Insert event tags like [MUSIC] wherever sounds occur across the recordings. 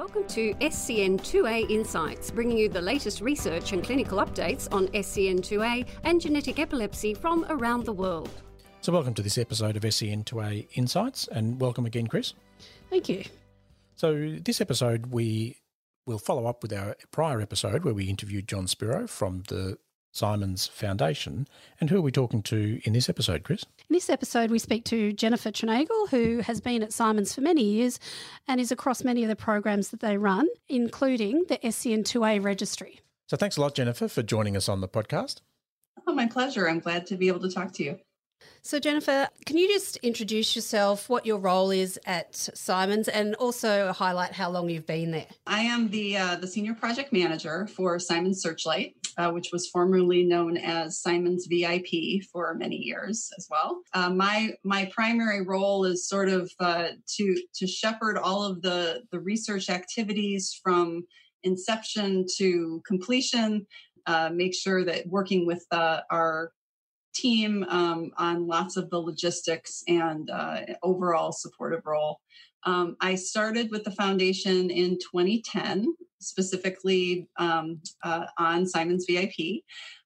Welcome to SCN2A Insights, bringing you the latest research and clinical updates on SCN2A and genetic epilepsy from around the world. So, welcome to this episode of SCN2A Insights, and welcome again, Chris. Thank you. So, this episode we will follow up with our prior episode where we interviewed John Spiro from the Simons Foundation. And who are we talking to in this episode, Chris? In this episode, we speak to Jennifer Tjernagel, who has been at Simons for many years and is across many of the programs that they run, including the SCN2A registry. So thanks a lot, Jennifer, for joining us on the podcast. Oh, my pleasure. I'm glad to be able to talk to you. So, Jennifer, can you just introduce yourself, what your role is at Simons, and also highlight how long you've been there? I am the uh, the senior project manager for Simons Searchlight, uh, which was formerly known as Simons VIP for many years as well. Uh, my my primary role is sort of uh, to to shepherd all of the the research activities from inception to completion. Uh, make sure that working with uh, our team um, on lots of the logistics and uh, overall supportive role. Um, I started with the foundation in 2010, specifically um, uh, on Simons VIP.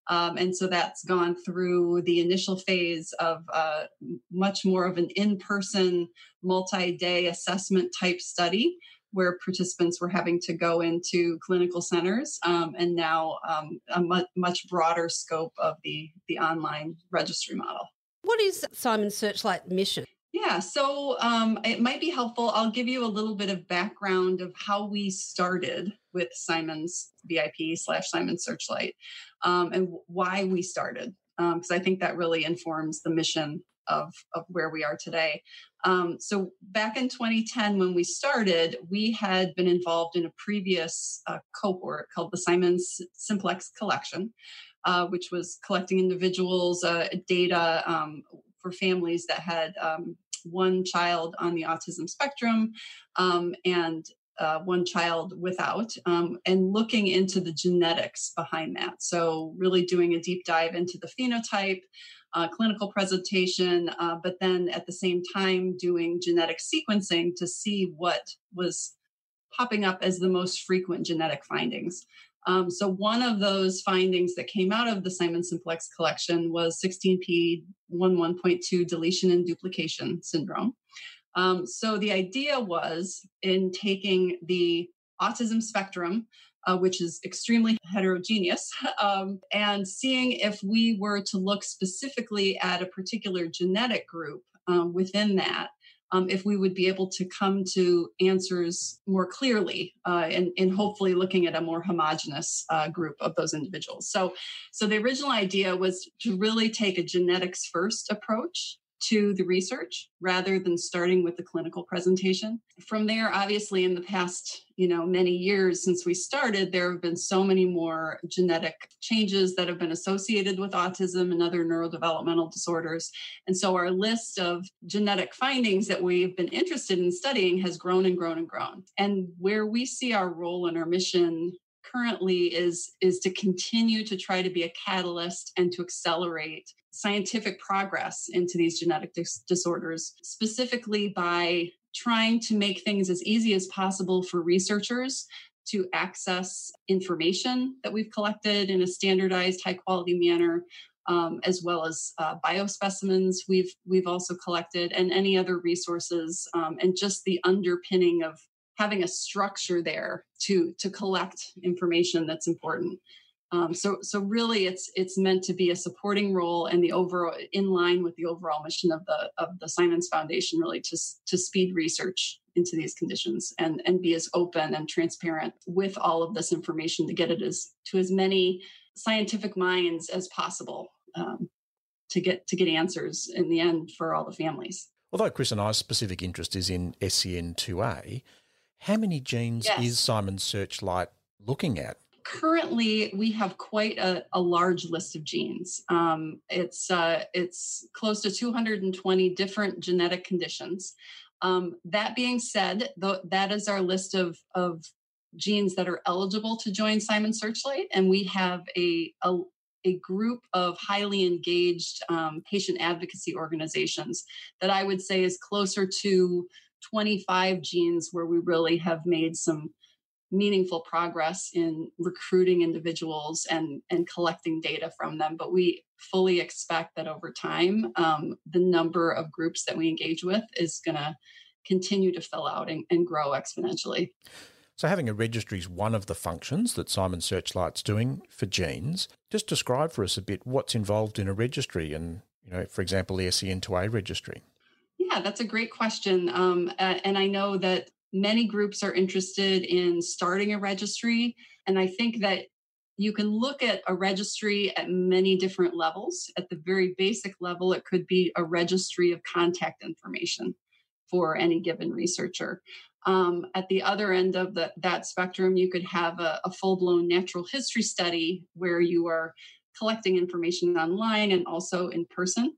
Um, and so that's gone through the initial phase of uh, much more of an in person, multi day assessment type study where participants were having to go into clinical centers um, and now um, a mu- much broader scope of the, the online registry model. What is Simons Searchlight mission? Yeah, so um, it might be helpful. I'll give you a little bit of background of how we started with Simons VIP slash Simon Searchlight um, and why we started, because um, I think that really informs the mission of, of where we are today. Um, so back in 2010, when we started, we had been involved in a previous uh, cohort called the Simons Simplex Collection, uh, which was collecting individuals' uh, data um, for families that had um, one child on the autism spectrum um, and uh, one child without, um, and looking into the genetics behind that. So, really doing a deep dive into the phenotype, uh, clinical presentation, uh, but then at the same time doing genetic sequencing to see what was popping up as the most frequent genetic findings. Um, so one of those findings that came out of the Simon Simplex collection was 16p11.2 deletion and duplication syndrome. Um, so the idea was in taking the autism spectrum uh, which is extremely heterogeneous, [LAUGHS] um, and seeing if we were to look specifically at a particular genetic group um, within that. Um, if we would be able to come to answers more clearly uh, and, and, hopefully looking at a more homogenous uh, group of those individuals. So, so the original idea was to really take a genetics first approach to the research rather than starting with the clinical presentation. From there, obviously, in the past, you know, many years since we started, there have been so many more genetic changes that have been associated with autism and other neurodevelopmental disorders. And so our list of genetic findings that we've been interested in studying has grown and grown and grown. And where we see our role and our mission currently is is to continue to try to be a catalyst and to accelerate scientific progress into these genetic dis- disorders, specifically by trying to make things as easy as possible for researchers to access information that we've collected in a standardized, high quality manner. Um, as well as uh, biospecimens we've we've also collected and any other resources um, and just the underpinning of having a structure there to to collect information that's important um, so, so really, it's it's meant to be a supporting role and the overall in line with the overall mission of the of the Simons Foundation, really to to speed research into these conditions and and be as open and transparent with all of this information to get it as to as many scientific minds as possible um, to get to get answers in the end for all the families. Although Chris and I's specific interest is in SCN2A, how many genes yes. is Simon Searchlight looking at? currently we have quite a, a large list of genes. Um, it's uh, it's close to 220 different genetic conditions. Um, that being said, th- that is our list of of genes that are eligible to join Simon Searchlight, and we have a, a a group of highly engaged um, patient advocacy organizations that I would say is closer to 25 genes where we really have made some meaningful progress in recruiting individuals and and collecting data from them but we fully expect that over time um, the number of groups that we engage with is going to continue to fill out and, and grow exponentially so having a registry is one of the functions that Simon Searchlight's doing for genes. Just describe for us a bit what's involved in a registry and, you know, for example, the SCN2A registry. Yeah, that's a great question. Um, and I know that many groups are interested in starting a registry. And I think that you can look at a registry at many different levels. At the very basic level, it could be a registry of contact information for any given researcher. Um, at the other end of the, that spectrum, you could have a, a full blown natural history study where you are collecting information online and also in person.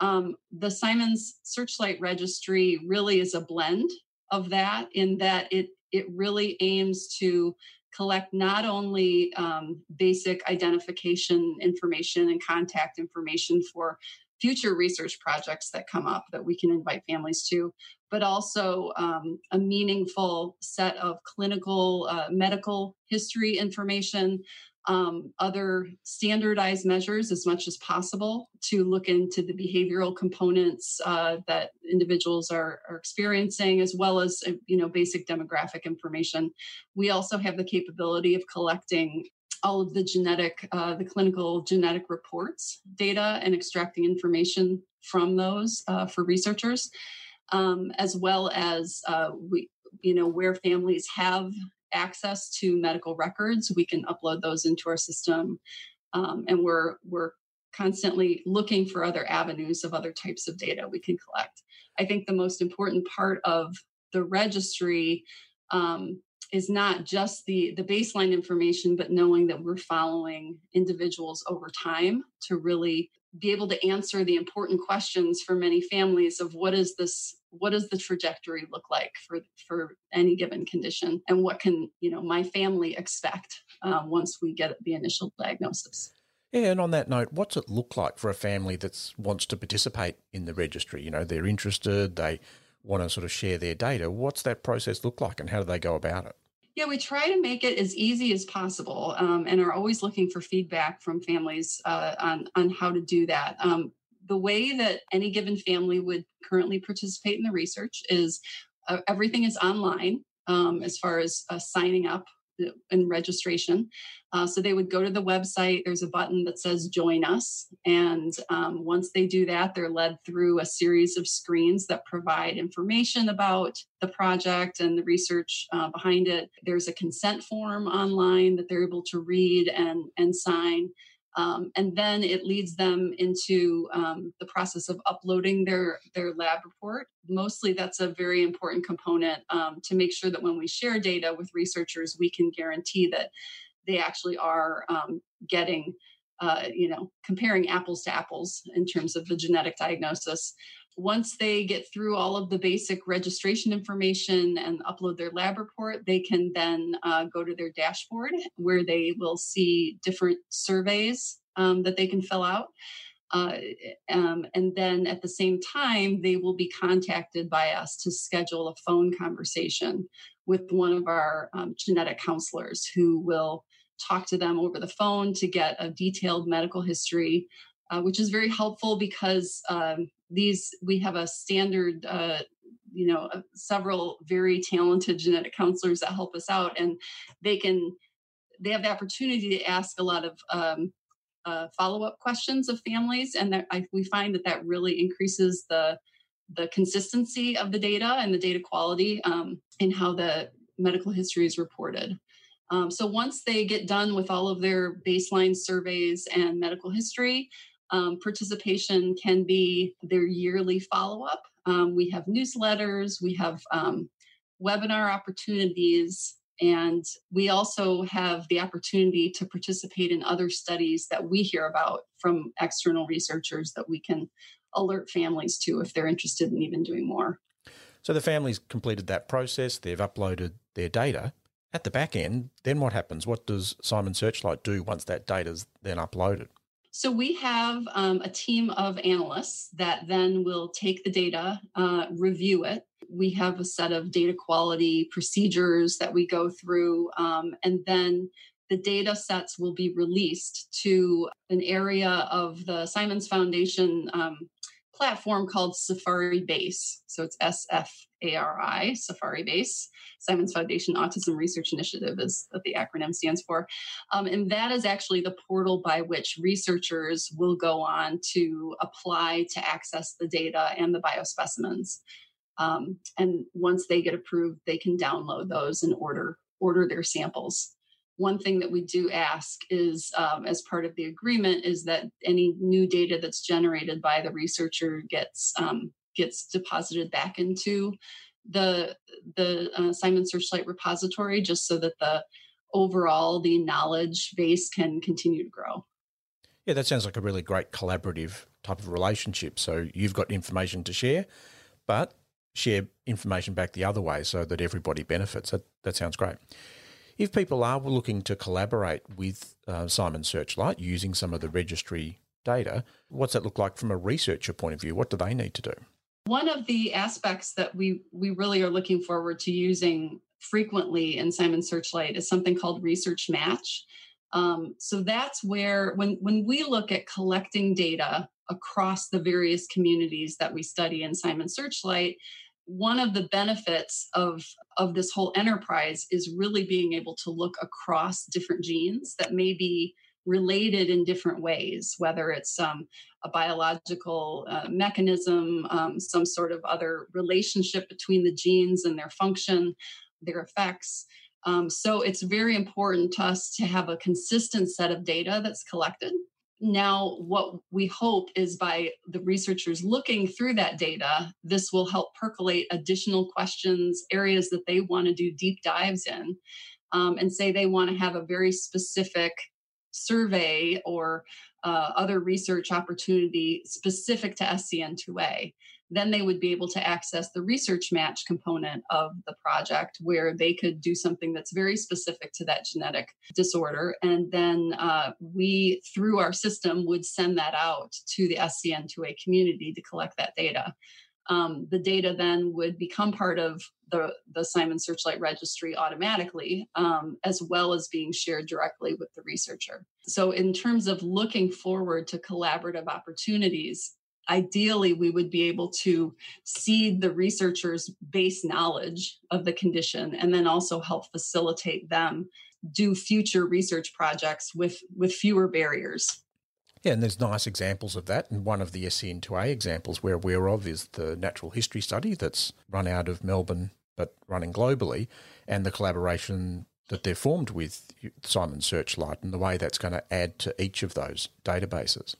Um, the Simons Searchlight Registry really is a blend of that, in that it it really aims to collect not only um, basic identification information and contact information for future research projects that come up that we can invite families to, but also um, a meaningful set of clinical uh, medical history information, um, other standardized measures as much as possible to look into the behavioral components uh, that individuals are, are experiencing, as well as uh, you know basic demographic information. We also have the capability of collecting all of the genetic, uh, the clinical genetic reports data and extracting information from those uh, for researchers, um, as well as uh, we, you know, where families have access to medical records, we can upload those into our system, um, and we're we're constantly looking for other avenues of other types of data we can collect. I think the most important part of the registry um, is not just the the baseline information but knowing that we're following individuals over time to really be able to answer the important questions for many families of what is this what does the trajectory look like for for any given condition and what can you know my family expect um, once we get the initial diagnosis yeah, and on that note, what's it look like for a family that wants to participate in the registry? You know, they're interested, they want to sort of share their data, what's that process look like and how do they go about it? Yeah, we try to make it as easy as possible um, and are always looking for feedback from families uh, on, on how to do that. Um, the way that any given family would currently participate in the research is uh, everything is online um, as far as uh, signing up and registration. Uh, so they would go to the website. There's a button that says join us. And um, once they do that, they're led through a series of screens that provide information about the project and the research uh, behind it. There's a consent form online that they're able to read and, and sign. Um, and then it leads them into um, the process of uploading their their lab report. Mostly, that's a very important component um, to make sure that when we share data with researchers, we can guarantee that they actually are um, getting, uh, you know, comparing apples to apples in terms of the genetic diagnosis once they get through all of the basic registration information and upload their lab report, they can then uh, go to their dashboard where they will see different surveys um, that they can fill out. Uh, um, and then at the same time, they will be contacted by us to schedule a phone conversation with one of our um, genetic counselors who will talk to them over the phone to get a detailed medical history, uh, which is very helpful because um, these we have a standard uh, you know uh, several very talented genetic counselors that help us out and they can they have the opportunity to ask a lot of um, uh, follow-up questions of families and that I, we find that that really increases the the consistency of the data and the data quality um, in how the medical history is reported um, so once they get done with all of their baseline surveys and medical history um, participation can be their yearly follow up. Um, we have newsletters, we have um, webinar opportunities, and we also have the opportunity to participate in other studies that we hear about from external researchers that we can alert families to if they're interested in even doing more. So the families completed that process, they've uploaded their data. At the back end, then what happens? What does Simon Searchlight do once that data is then uploaded? So we have um, a team of analysts that then will take the data, uh, review it. We have a set of data quality procedures that we go through, um, and then the data sets will be released to an area of the Simons Foundation um, platform called SFARI Base. So it's S F A R I, SFARI Base. Simons Foundation Autism Research Initiative is what the acronym stands for. Um, and that is actually the portal by which researchers will go on to apply to access the data and the biospecimens. Um, and once they get approved, they can download those and order order their samples one thing that we do ask is um, as part of the agreement is that any new data that's generated by the researcher gets um, gets deposited back into the the uh, simon searchlight repository just so that the overall the knowledge base can continue to grow yeah that sounds like a really great collaborative type of relationship so you've got information to share but share information back the other way so that everybody benefits that, that sounds great if people are looking to collaborate with uh, Simon Searchlight using some of the registry data, what's that look like from a researcher point of view? What do they need to do? One of the aspects that we we really are looking forward to using frequently in Simon Searchlight is something called Research Match. Um, so that's where when when we look at collecting data across the various communities that we study in Simon Searchlight, one of the benefits of of this whole enterprise is really being able to look across different genes that may be related in different ways whether it's um, a biological uh, mechanism um, some sort of other relationship between the genes and their function their effects. Um, so it's very important to us to have a consistent set of data that's collected. Now what we hope is by the researchers looking through that data this will help percolate additional questions areas that they want to do deep dives in um, and say they want to have a very specific survey or uh, other research opportunity specific to scn2a then they would be able to access the research match component of the project where they could do something that's very specific to that genetic disorder. And then uh, we, through our system, would send that out to the SCN2A community to collect that data. Um, the data then would become part of the, the Simon Searchlight registry automatically, um, as well as being shared directly with the researcher. So, in terms of looking forward to collaborative opportunities, ideally we would be able to seed the researchers base knowledge of the condition and then also help facilitate them do future research projects with with fewer barriers yeah, and there's nice examples of that. And one of the SCN2A examples we're aware of is the natural history study that's run out of Melbourne but running globally, and the collaboration that they're formed with Simon Searchlight and the way that's going to add to each of those databases.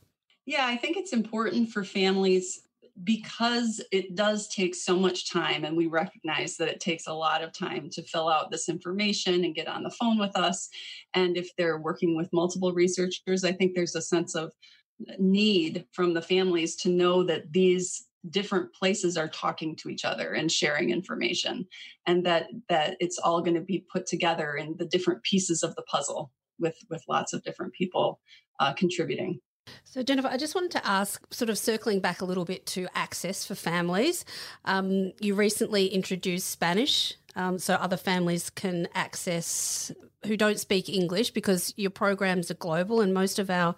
Yeah, I think it's important for families because it does take so much time and we recognize that it takes a lot of time to fill out this information and get on the phone with us and if they're working with multiple researchers i think there's a sense of need from the families to know that these different places are talking to each other and sharing information and that that it's all going to be put together in the different pieces of the puzzle with with lots of different people uh, contributing so, Jennifer, I just wanted to ask, sort of circling back a little bit to access for families. Um, you recently introduced Spanish, um, so other families can access who don't speak English because your programs are global and most of our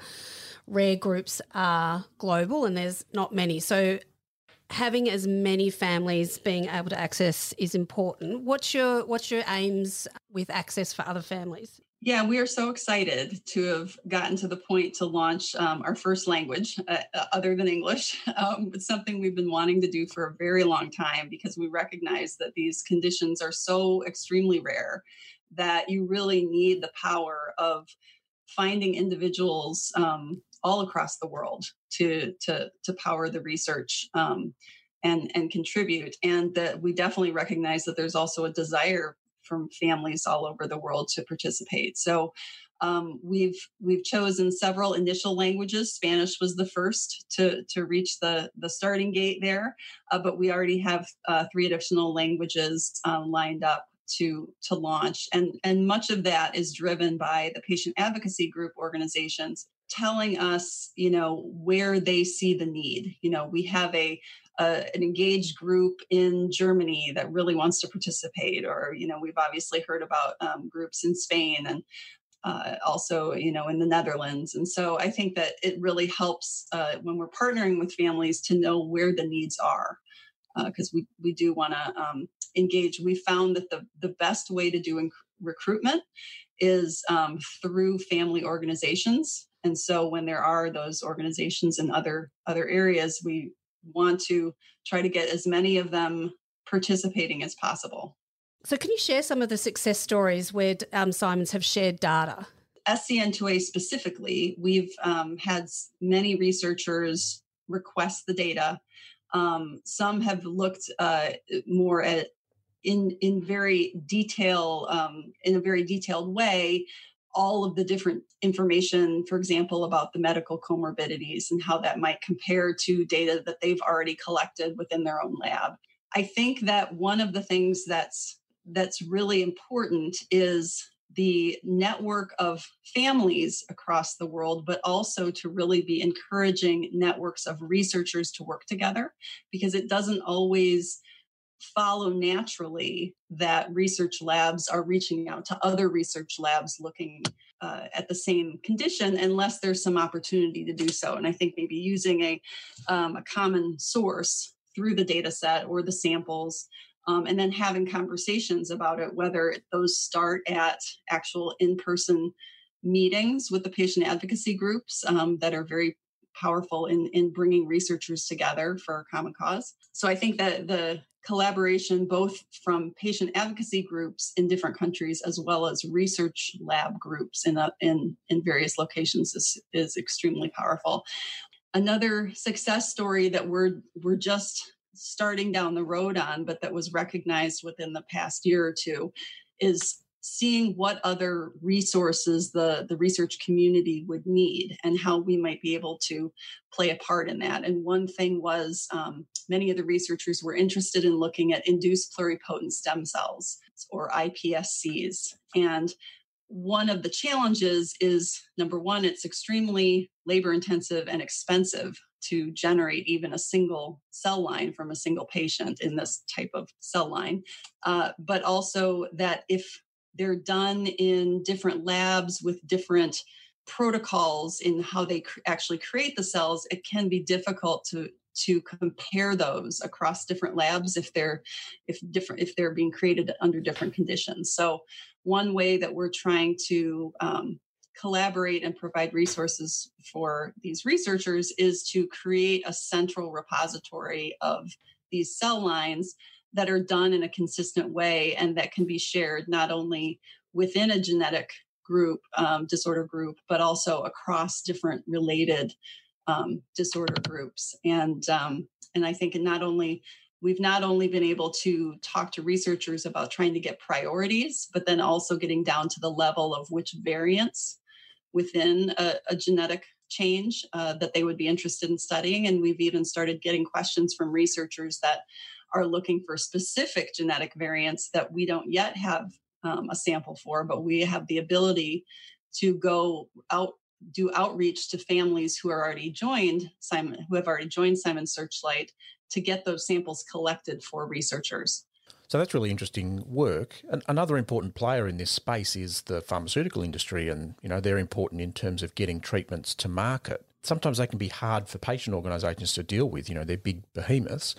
rare groups are global and there's not many. So, having as many families being able to access is important. What's your what's your aims with access for other families? Yeah, we are so excited to have gotten to the point to launch um, our first language uh, uh other than English. [LAUGHS] Um, it's something we've been wanting to do for a very long time because we recognize that these conditions are so extremely rare that you really need the power of finding individuals um, all across the world to to to power the research um, and and contribute and that we definitely recognize that there's also a desire from families all over the world to participate. So um, we've we've chosen several initial languages. Spanish was the first to to reach the the starting gate there, uh, but we already have uh, three additional languages uh, lined up to to launch, and and much of that is driven by the patient advocacy group organizations telling us, you know, where they see the need. You know, we have a uh, an engaged group in Germany that really wants to participate, or you know, we've obviously heard about um, groups in Spain and uh, also, you know, in the Netherlands. And so I think that it really helps uh, when we're partnering with families to know where the needs are, because uh, we we do want to um, engage. We found that the the best way to do inc- recruitment is um, through family organizations and so when there are those organizations in other other areas we want to try to get as many of them participating as possible. So can you share some of the success stories where um, simons have shared data? Scn2a specifically we've um, had many researchers request the data. Um, some have looked uh, more at in in very detail um, in a very detailed way all of the different information, for example, about the medical comorbidities and how that might compare to data that they've already collected within their own lab. I think that one of the things that's that's really important is the network of families across the world, but also to really be encouraging networks of researchers to work together because it doesn't always follow naturally that research labs are reaching out to other research labs looking uh, at the same condition unless there's some opportunity to do so. And i think maybe using a, um, a common source through the data set or the samples um, and then having conversations about it whether those start at actual in-person meetings with the patient advocacy groups um, that are very powerful in, in bringing researchers together for a common cause. So I think that the collaboration both from patient advocacy groups in different countries as well as research lab groups in, a, in, in various locations is, is extremely powerful. Another success story that we're, we're just starting down the road on, but that was recognized within the past year or two, is seeing what other resources the, the research community would need and how we might be able to play a part in that. And one thing was um, many of the researchers were interested in looking at induced pluripotent stem cells or iPSCs. And one of the challenges is number one, it's extremely labor intensive and expensive to generate even a single cell line from a single patient in this type of cell line. Uh, but also that if they're done in different labs with different protocols in how they cr- actually create the cells, it can be difficult to to compare those across different labs if they're if different if they're being created under different conditions. So one way that we're trying to um, collaborate and provide resources for these researchers is to create a central repository of these cell lines that are done in a consistent way and that can be shared not only within a genetic group, um, disorder group, but also across different related um, disorder groups. And um, and I think not only we've not only been able to talk to researchers about trying to get priorities, but then also getting down to the level of which variants within a, a genetic change uh, that they would be interested in studying. And we've even started getting questions from researchers that are looking for specific genetic variants that we don't yet have um, a sample for, but we have the ability to go out do outreach to families who are already joined Simon, who have already joined Simon Searchlight to get those samples collected for researchers. So that's really interesting work. another important player in this space is the pharmaceutical industry, and you know they're important in terms of getting treatments to market. Sometimes they can be hard for patient organisations to deal with. You know, they're big behemoths.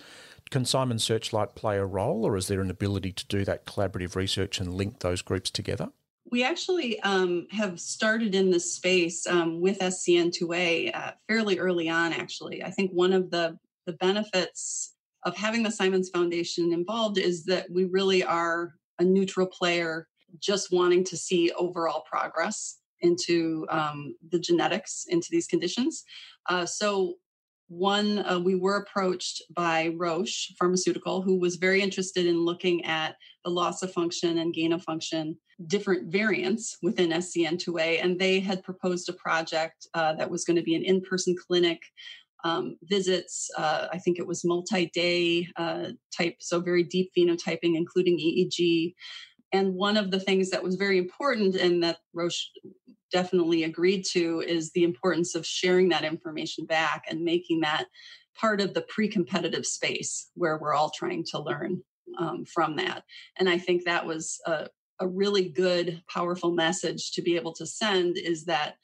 Can Simon Searchlight play a role, or is there an ability to do that collaborative research and link those groups together? We actually um, have started in this space um, with SCN2A uh, fairly early on, actually. I think one of the, the benefits of having the Simons Foundation involved is that we really are a neutral player just wanting to see overall progress into um, the genetics into these conditions. Uh, so one, uh, we were approached by Roche Pharmaceutical, who was very interested in looking at the loss of function and gain of function, different variants within SCN2A. And they had proposed a project uh, that was going to be an in person clinic um, visits. Uh, I think it was multi day uh, type, so very deep phenotyping, including EEG. And one of the things that was very important and that Roche definitely agreed to is the importance of sharing that information back and making that part of the pre-competitive space where we're all trying to learn um, from that. And I think that was a, a, really good, powerful message to be able to send is that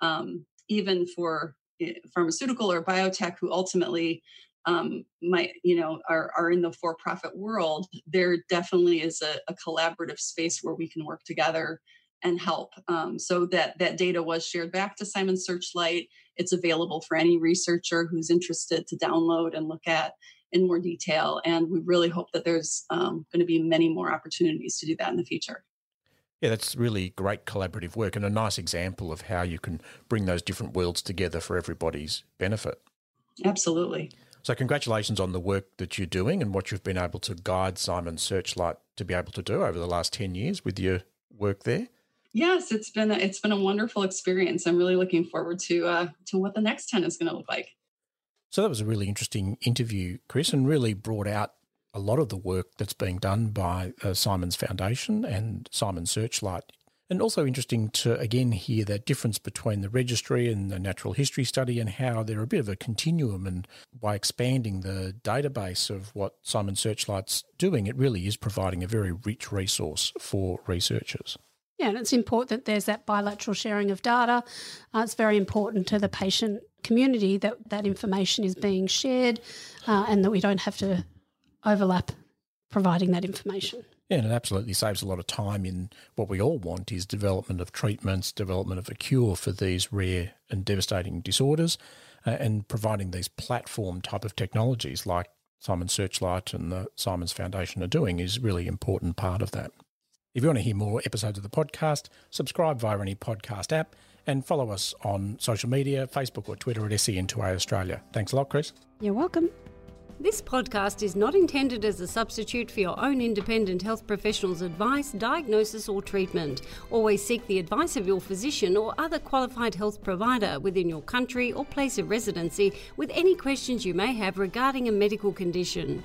um, even for eh, pharmaceutical or biotech who ultimately um, might you know are, are in the for-profit world there definitely is a, a collaborative space where we can work together and help um, so that that data was shared back to simon searchlight it's available for any researcher who's interested to download and look at in more detail and we really hope that there's um, going to be many more opportunities to do that in the future yeah, that's really great collaborative work and a nice example of how you can bring those different worlds together for everybody's benefit. Absolutely. So, congratulations on the work that you're doing and what you've been able to guide Simon Searchlight to be able to do over the last 10 years with your work there. Yes, it's been a, it's been a wonderful experience. I'm really looking forward to uh, to what the next 10 is going to look like. So that was a really interesting interview, Chris, and really brought out a lot of the work that's being done by uh, Simon's Foundation and Simon Searchlight and also interesting to again hear that difference between the registry and the natural history study and how they're a bit of a continuum. And by expanding the database of what Simon Searchlight's doing, it really is providing a very rich resource for researchers. Yeah, and it's important that there's that bilateral sharing of data. Uh, it's very important to the patient community that that information is being shared uh, and that we don't have to overlap providing that information. Yeah, and it absolutely saves a lot of time in what we all want is development of treatments, development of a cure for these rare and devastating disorders, uh, and providing these platform type of technologies like Simon Searchlight and the Simons Foundation are doing is really important part of that. If you want to hear more episodes of the podcast, subscribe via any podcast app and follow us on social media, Facebook or Twitter at SCN2A Australia. Thanks a lot, Chris. You're welcome. This podcast is not intended as a substitute for your own independent health professional's advice, diagnosis, or treatment. Always seek the advice of your physician or other qualified health provider within your country or place of residency with any questions you may have regarding a medical condition.